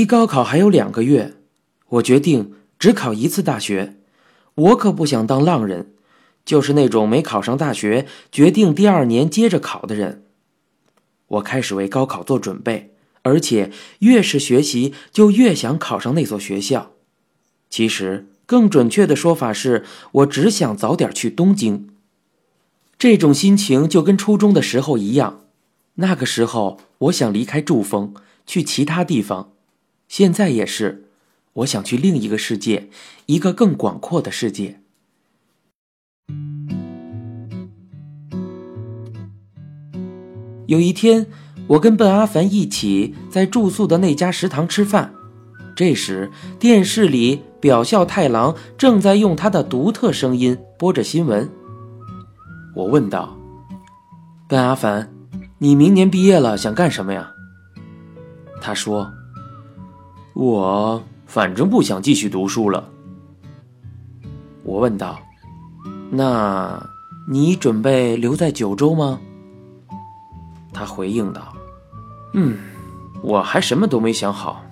离高考还有两个月，我决定只考一次大学。我可不想当浪人，就是那种没考上大学，决定第二年接着考的人。我开始为高考做准备，而且越是学习，就越想考上那所学校。其实，更准确的说法是，我只想早点去东京。这种心情就跟初中的时候一样。那个时候，我想离开祝丰，去其他地方。现在也是，我想去另一个世界，一个更广阔的世界。有一天，我跟笨阿凡一起在住宿的那家食堂吃饭，这时电视里表孝太郎正在用他的独特声音播着新闻。我问道：“笨阿凡。”你明年毕业了，想干什么呀？他说：“我反正不想继续读书了。”我问道：“那你准备留在九州吗？”他回应道：“嗯，我还什么都没想好。”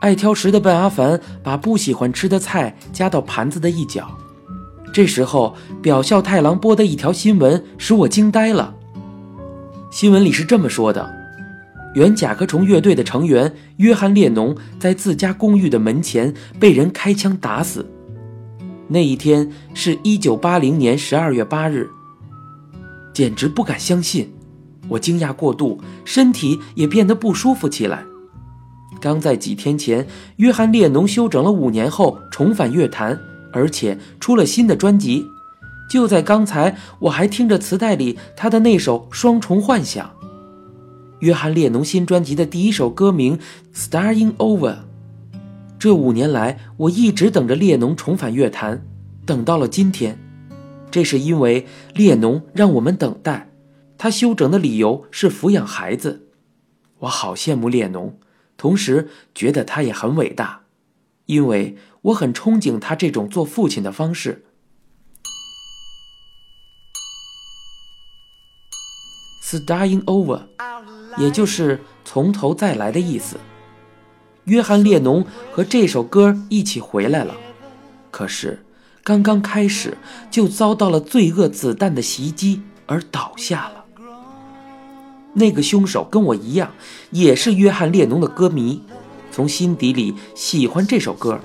爱挑食的笨阿凡把不喜欢吃的菜夹到盘子的一角。这时候，表孝太郎播的一条新闻使我惊呆了。新闻里是这么说的：原甲壳虫乐队的成员约翰列侬在自家公寓的门前被人开枪打死。那一天是一九八零年十二月八日，简直不敢相信！我惊讶过度，身体也变得不舒服起来。刚在几天前，约翰列侬休整了五年后重返乐坛，而且出了新的专辑。就在刚才，我还听着磁带里他的那首《双重幻想》。约翰列侬新专辑的第一首歌名《Starting Over》。这五年来，我一直等着列侬重返乐坛，等到了今天。这是因为列侬让我们等待。他休整的理由是抚养孩子。我好羡慕列侬，同时觉得他也很伟大，因为我很憧憬他这种做父亲的方式。Starting over，也就是从头再来的意思。约翰列侬和这首歌一起回来了，可是刚刚开始就遭到了罪恶子弹的袭击而倒下了。那个凶手跟我一样，也是约翰列侬的歌迷，从心底里喜欢这首歌。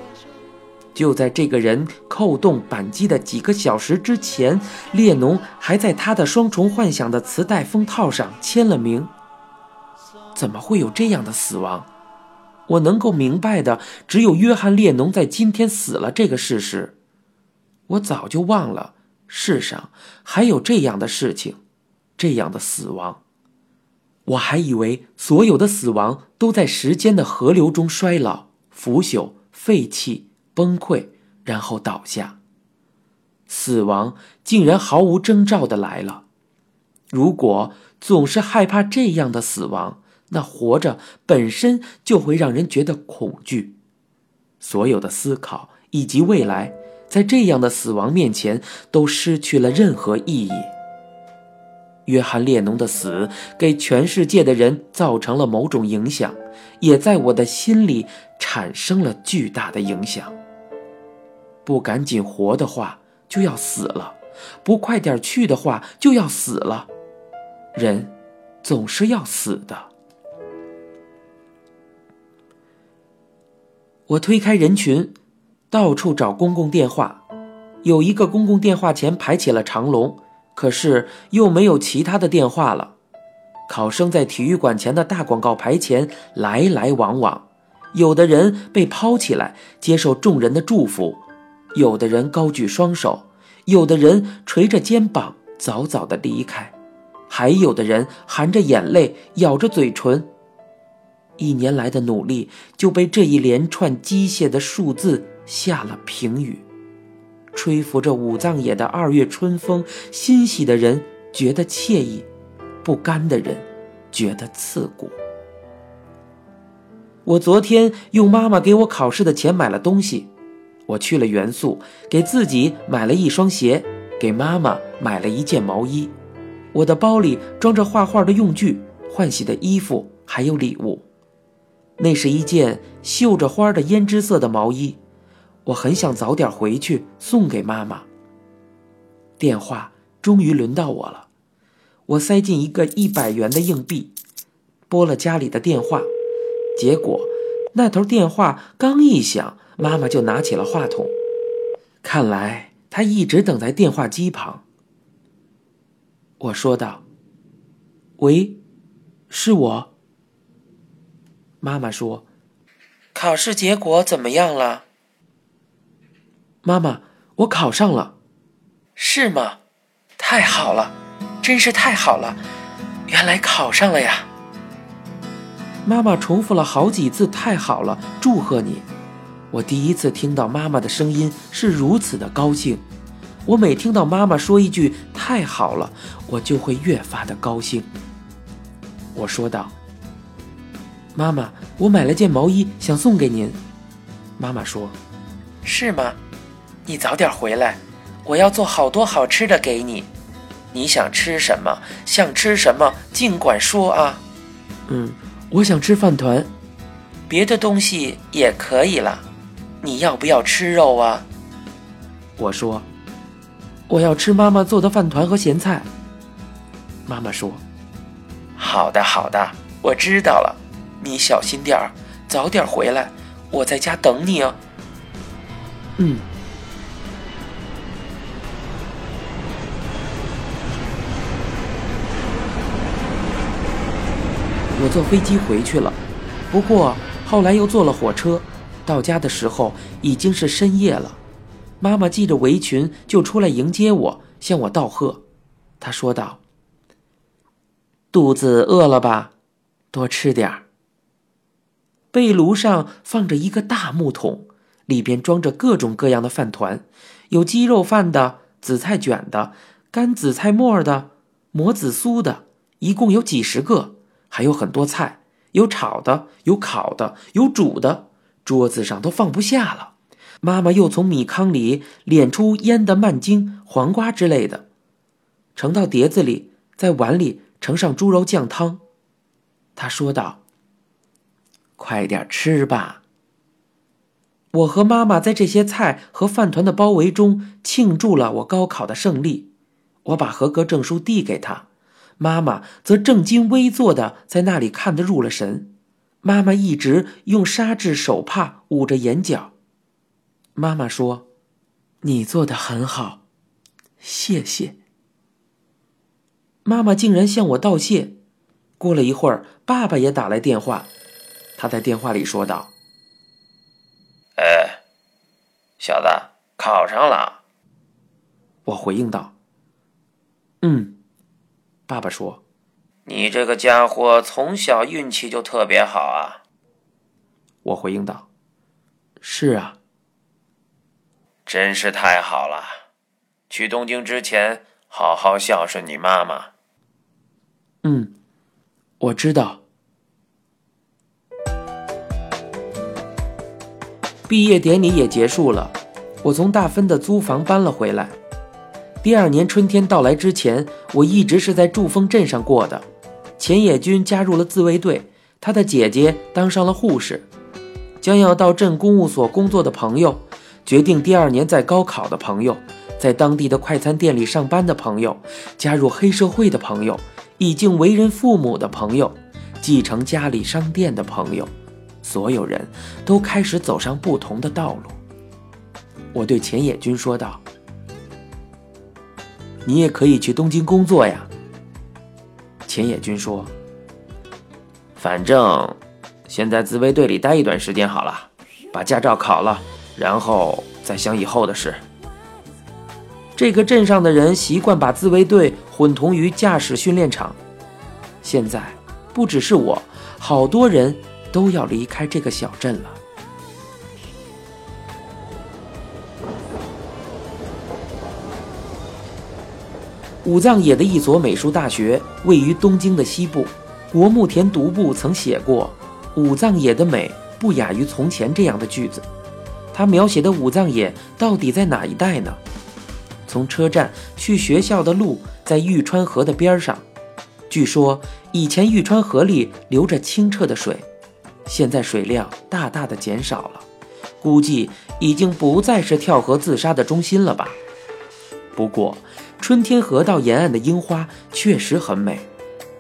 就在这个人扣动扳机的几个小时之前，列侬还在他的《双重幻想》的磁带封套上签了名。怎么会有这样的死亡？我能够明白的只有约翰列侬在今天死了这个事实。我早就忘了世上还有这样的事情，这样的死亡。我还以为所有的死亡都在时间的河流中衰老、腐朽、废弃。崩溃，然后倒下。死亡竟然毫无征兆的来了。如果总是害怕这样的死亡，那活着本身就会让人觉得恐惧。所有的思考以及未来，在这样的死亡面前都失去了任何意义。约翰列侬的死给全世界的人造成了某种影响，也在我的心里产生了巨大的影响。不赶紧活的话，就要死了；不快点去的话，就要死了。人总是要死的。我推开人群，到处找公共电话。有一个公共电话前排起了长龙，可是又没有其他的电话了。考生在体育馆前的大广告牌前来来往往，有的人被抛起来，接受众人的祝福。有的人高举双手，有的人垂着肩膀早早的离开，还有的人含着眼泪咬着嘴唇。一年来的努力就被这一连串机械的数字下了评语。吹拂着武藏野的二月春风，欣喜的人觉得惬意，不甘的人觉得刺骨。我昨天用妈妈给我考试的钱买了东西。我去了元素，给自己买了一双鞋，给妈妈买了一件毛衣。我的包里装着画画的用具、换洗的衣服，还有礼物。那是一件绣着花的胭脂色的毛衣，我很想早点回去送给妈妈。电话终于轮到我了，我塞进一个一百元的硬币，拨了家里的电话，结果那头电话刚一响，妈妈就拿起了话筒，看来她一直等在电话机旁。我说道：“喂，是我。”妈妈说：“考试结果怎么样了？”妈妈，我考上了。是吗？太好了，真是太好了！原来考上了呀。妈妈重复了好几次“太好了”，祝贺你。我第一次听到妈妈的声音是如此的高兴。我每听到妈妈说一句“太好了”，我就会越发的高兴。我说道：“妈妈，我买了件毛衣，想送给您。”妈妈说：“是吗？你早点回来，我要做好多好吃的给你。你想吃什么？想吃什么？尽管说啊。”“嗯，我想吃饭团，别的东西也可以了。你要不要吃肉啊？”我说。我要吃妈妈做的饭团和咸菜。妈妈说：“好的，好的，我知道了。你小心点儿，早点回来，我在家等你哦。”嗯。我坐飞机回去了，不过后来又坐了火车，到家的时候已经是深夜了。妈妈系着围裙就出来迎接我，向我道贺。她说道：“肚子饿了吧？多吃点儿。”被炉上放着一个大木桶，里边装着各种各样的饭团，有鸡肉饭的、紫菜卷的、干紫菜末的、磨紫苏的，一共有几十个，还有很多菜，有炒的，有烤的，有煮的，桌子上都放不下了。妈妈又从米糠里敛出腌的蔓茎、黄瓜之类的，盛到碟子里，在碗里盛上猪肉酱汤。她说道：“快点吃吧。”我和妈妈在这些菜和饭团的包围中庆祝了我高考的胜利。我把合格证书递给她，妈妈则正襟危坐的在那里看得入了神。妈妈一直用纱质手帕捂着眼角。妈妈说：“你做的很好，谢谢。”妈妈竟然向我道谢。过了一会儿，爸爸也打来电话，他在电话里说道：“哎，小子，考上了。”我回应道：“嗯。”爸爸说：“你这个家伙从小运气就特别好啊。”我回应道：“是啊。”真是太好了！去东京之前，好好孝顺你妈妈。嗯，我知道。毕业典礼也结束了，我从大分的租房搬了回来。第二年春天到来之前，我一直是在祝丰镇上过的。钱野君加入了自卫队，他的姐姐当上了护士，将要到镇公务所工作的朋友。决定第二年再高考的朋友，在当地的快餐店里上班的朋友，加入黑社会的朋友，已经为人父母的朋友，继承家里商店的朋友，所有人都开始走上不同的道路。我对钱野君说道：“你也可以去东京工作呀。”钱野君说：“反正先在自卫队里待一段时间好了，把驾照考了。”然后再想以后的事。这个镇上的人习惯把自卫队混同于驾驶训练场。现在，不只是我，好多人都要离开这个小镇了。武藏野的一所美术大学位于东京的西部。国木田独步曾写过：“武藏野的美不亚于从前”这样的句子。他描写的武藏野到底在哪一带呢？从车站去学校的路在玉川河的边上。据说以前玉川河里流着清澈的水，现在水量大大的减少了，估计已经不再是跳河自杀的中心了吧。不过，春天河道沿岸的樱花确实很美。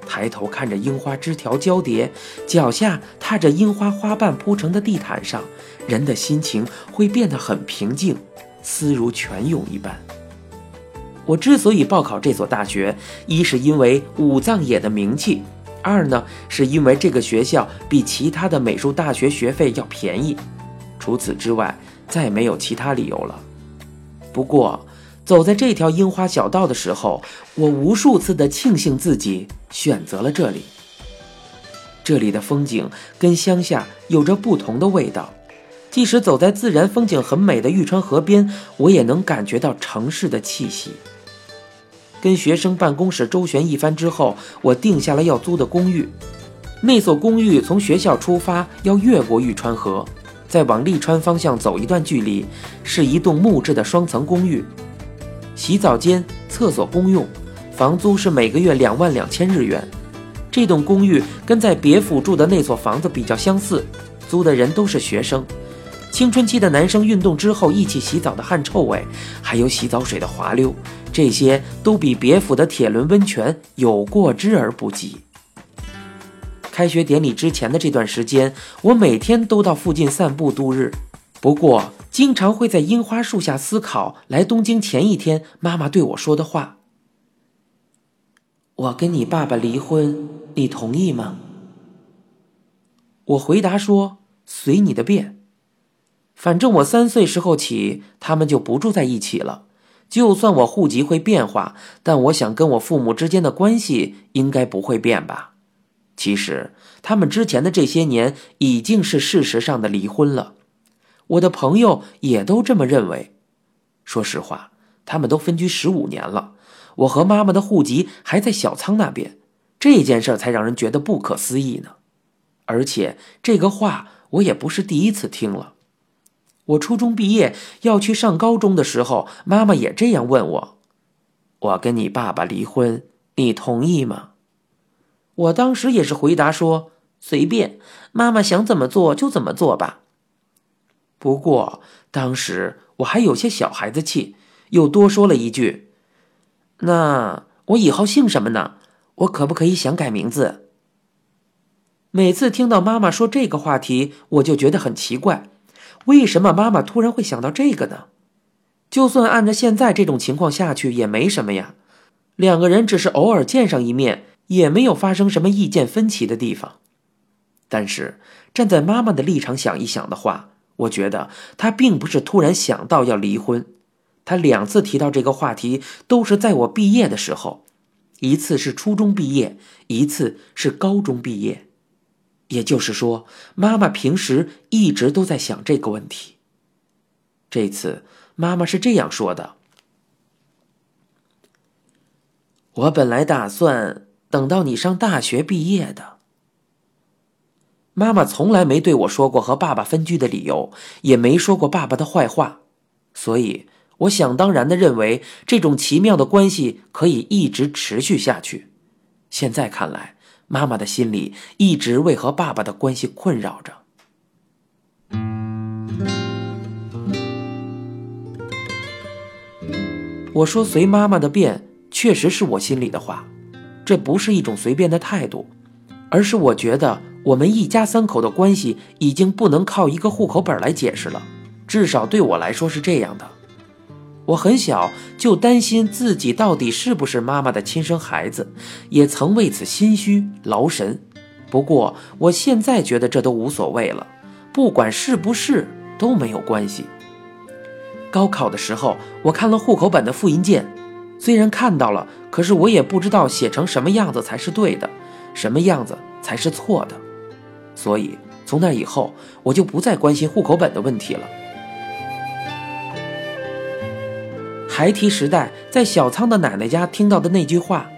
抬头看着樱花枝条交叠，脚下踏着樱花花瓣铺成的地毯上，人的心情会变得很平静，思如泉涌一般。我之所以报考这所大学，一是因为武藏野的名气，二呢是因为这个学校比其他的美术大学学费要便宜。除此之外，再没有其他理由了。不过，走在这条樱花小道的时候，我无数次的庆幸自己选择了这里。这里的风景跟乡下有着不同的味道，即使走在自然风景很美的玉川河边，我也能感觉到城市的气息。跟学生办公室周旋一番之后，我定下了要租的公寓。那所公寓从学校出发要越过玉川河，再往利川方向走一段距离，是一栋木质的双层公寓，洗澡间、厕所公用，房租是每个月两万两千日元。这栋公寓跟在别府住的那所房子比较相似，租的人都是学生。青春期的男生运动之后一起洗澡的汗臭味，还有洗澡水的滑溜，这些都比别府的铁轮温泉有过之而不及。开学典礼之前的这段时间，我每天都到附近散步度日，不过经常会在樱花树下思考来东京前一天妈妈对我说的话：“我跟你爸爸离婚，你同意吗？”我回答说：“随你的便。”反正我三岁时候起，他们就不住在一起了。就算我户籍会变化，但我想跟我父母之间的关系应该不会变吧。其实他们之前的这些年已经是事实上的离婚了，我的朋友也都这么认为。说实话，他们都分居十五年了，我和妈妈的户籍还在小仓那边，这件事才让人觉得不可思议呢。而且这个话我也不是第一次听了。我初中毕业要去上高中的时候，妈妈也这样问我：“我跟你爸爸离婚，你同意吗？”我当时也是回答说：“随便，妈妈想怎么做就怎么做吧。”不过当时我还有些小孩子气，又多说了一句：“那我以后姓什么呢？我可不可以想改名字？”每次听到妈妈说这个话题，我就觉得很奇怪。为什么妈妈突然会想到这个呢？就算按照现在这种情况下去也没什么呀，两个人只是偶尔见上一面，也没有发生什么意见分歧的地方。但是站在妈妈的立场想一想的话，我觉得她并不是突然想到要离婚，她两次提到这个话题都是在我毕业的时候，一次是初中毕业，一次是高中毕业。也就是说，妈妈平时一直都在想这个问题。这次妈妈是这样说的：“我本来打算等到你上大学毕业的。”妈妈从来没对我说过和爸爸分居的理由，也没说过爸爸的坏话，所以我想当然的认为这种奇妙的关系可以一直持续下去。现在看来。妈妈的心里一直为和爸爸的关系困扰着。我说随妈妈的便，确实是我心里的话，这不是一种随便的态度，而是我觉得我们一家三口的关系已经不能靠一个户口本来解释了，至少对我来说是这样的。我很小就担心自己到底是不是妈妈的亲生孩子，也曾为此心虚劳神。不过我现在觉得这都无所谓了，不管是不是都没有关系。高考的时候，我看了户口本的复印件，虽然看到了，可是我也不知道写成什么样子才是对的，什么样子才是错的。所以从那以后，我就不再关心户口本的问题了。孩提时代在小仓的奶奶家听到的那句话：“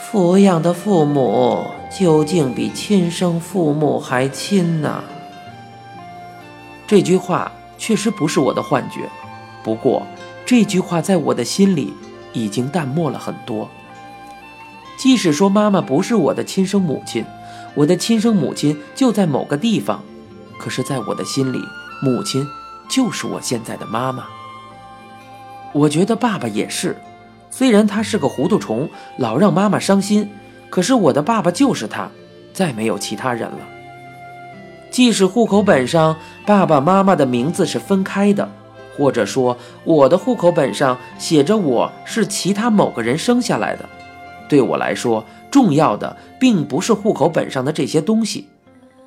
抚养的父母究竟比亲生父母还亲呢？”这句话确实不是我的幻觉，不过这句话在我的心里已经淡漠了很多。即使说妈妈不是我的亲生母亲，我的亲生母亲就在某个地方，可是，在我的心里，母亲就是我现在的妈妈。我觉得爸爸也是，虽然他是个糊涂虫，老让妈妈伤心，可是我的爸爸就是他，再没有其他人了。即使户口本上爸爸妈妈的名字是分开的，或者说我的户口本上写着我是其他某个人生下来的，对我来说，重要的并不是户口本上的这些东西，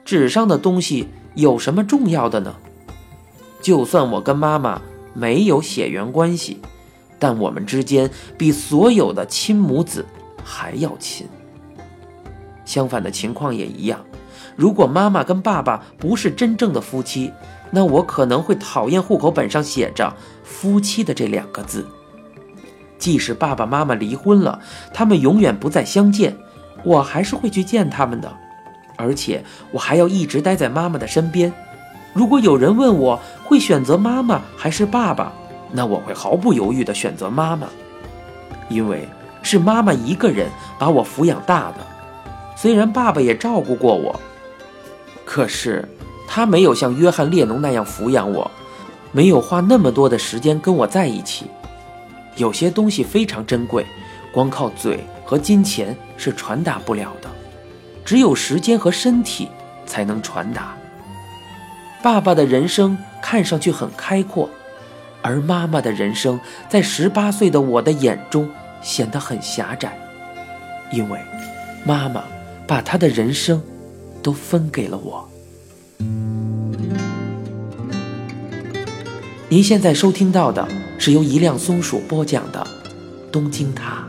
纸上的东西有什么重要的呢？就算我跟妈妈。没有血缘关系，但我们之间比所有的亲母子还要亲。相反的情况也一样，如果妈妈跟爸爸不是真正的夫妻，那我可能会讨厌户口本上写着“夫妻”的这两个字。即使爸爸妈妈离婚了，他们永远不再相见，我还是会去见他们的，而且我还要一直待在妈妈的身边。如果有人问我会选择妈妈还是爸爸，那我会毫不犹豫地选择妈妈，因为是妈妈一个人把我抚养大的。虽然爸爸也照顾过我，可是他没有像约翰列侬那样抚养我，没有花那么多的时间跟我在一起。有些东西非常珍贵，光靠嘴和金钱是传达不了的，只有时间和身体才能传达。爸爸的人生看上去很开阔，而妈妈的人生在十八岁的我的眼中显得很狭窄，因为妈妈把她的人生都分给了我。您现在收听到的是由一辆松鼠播讲的《东京塔》。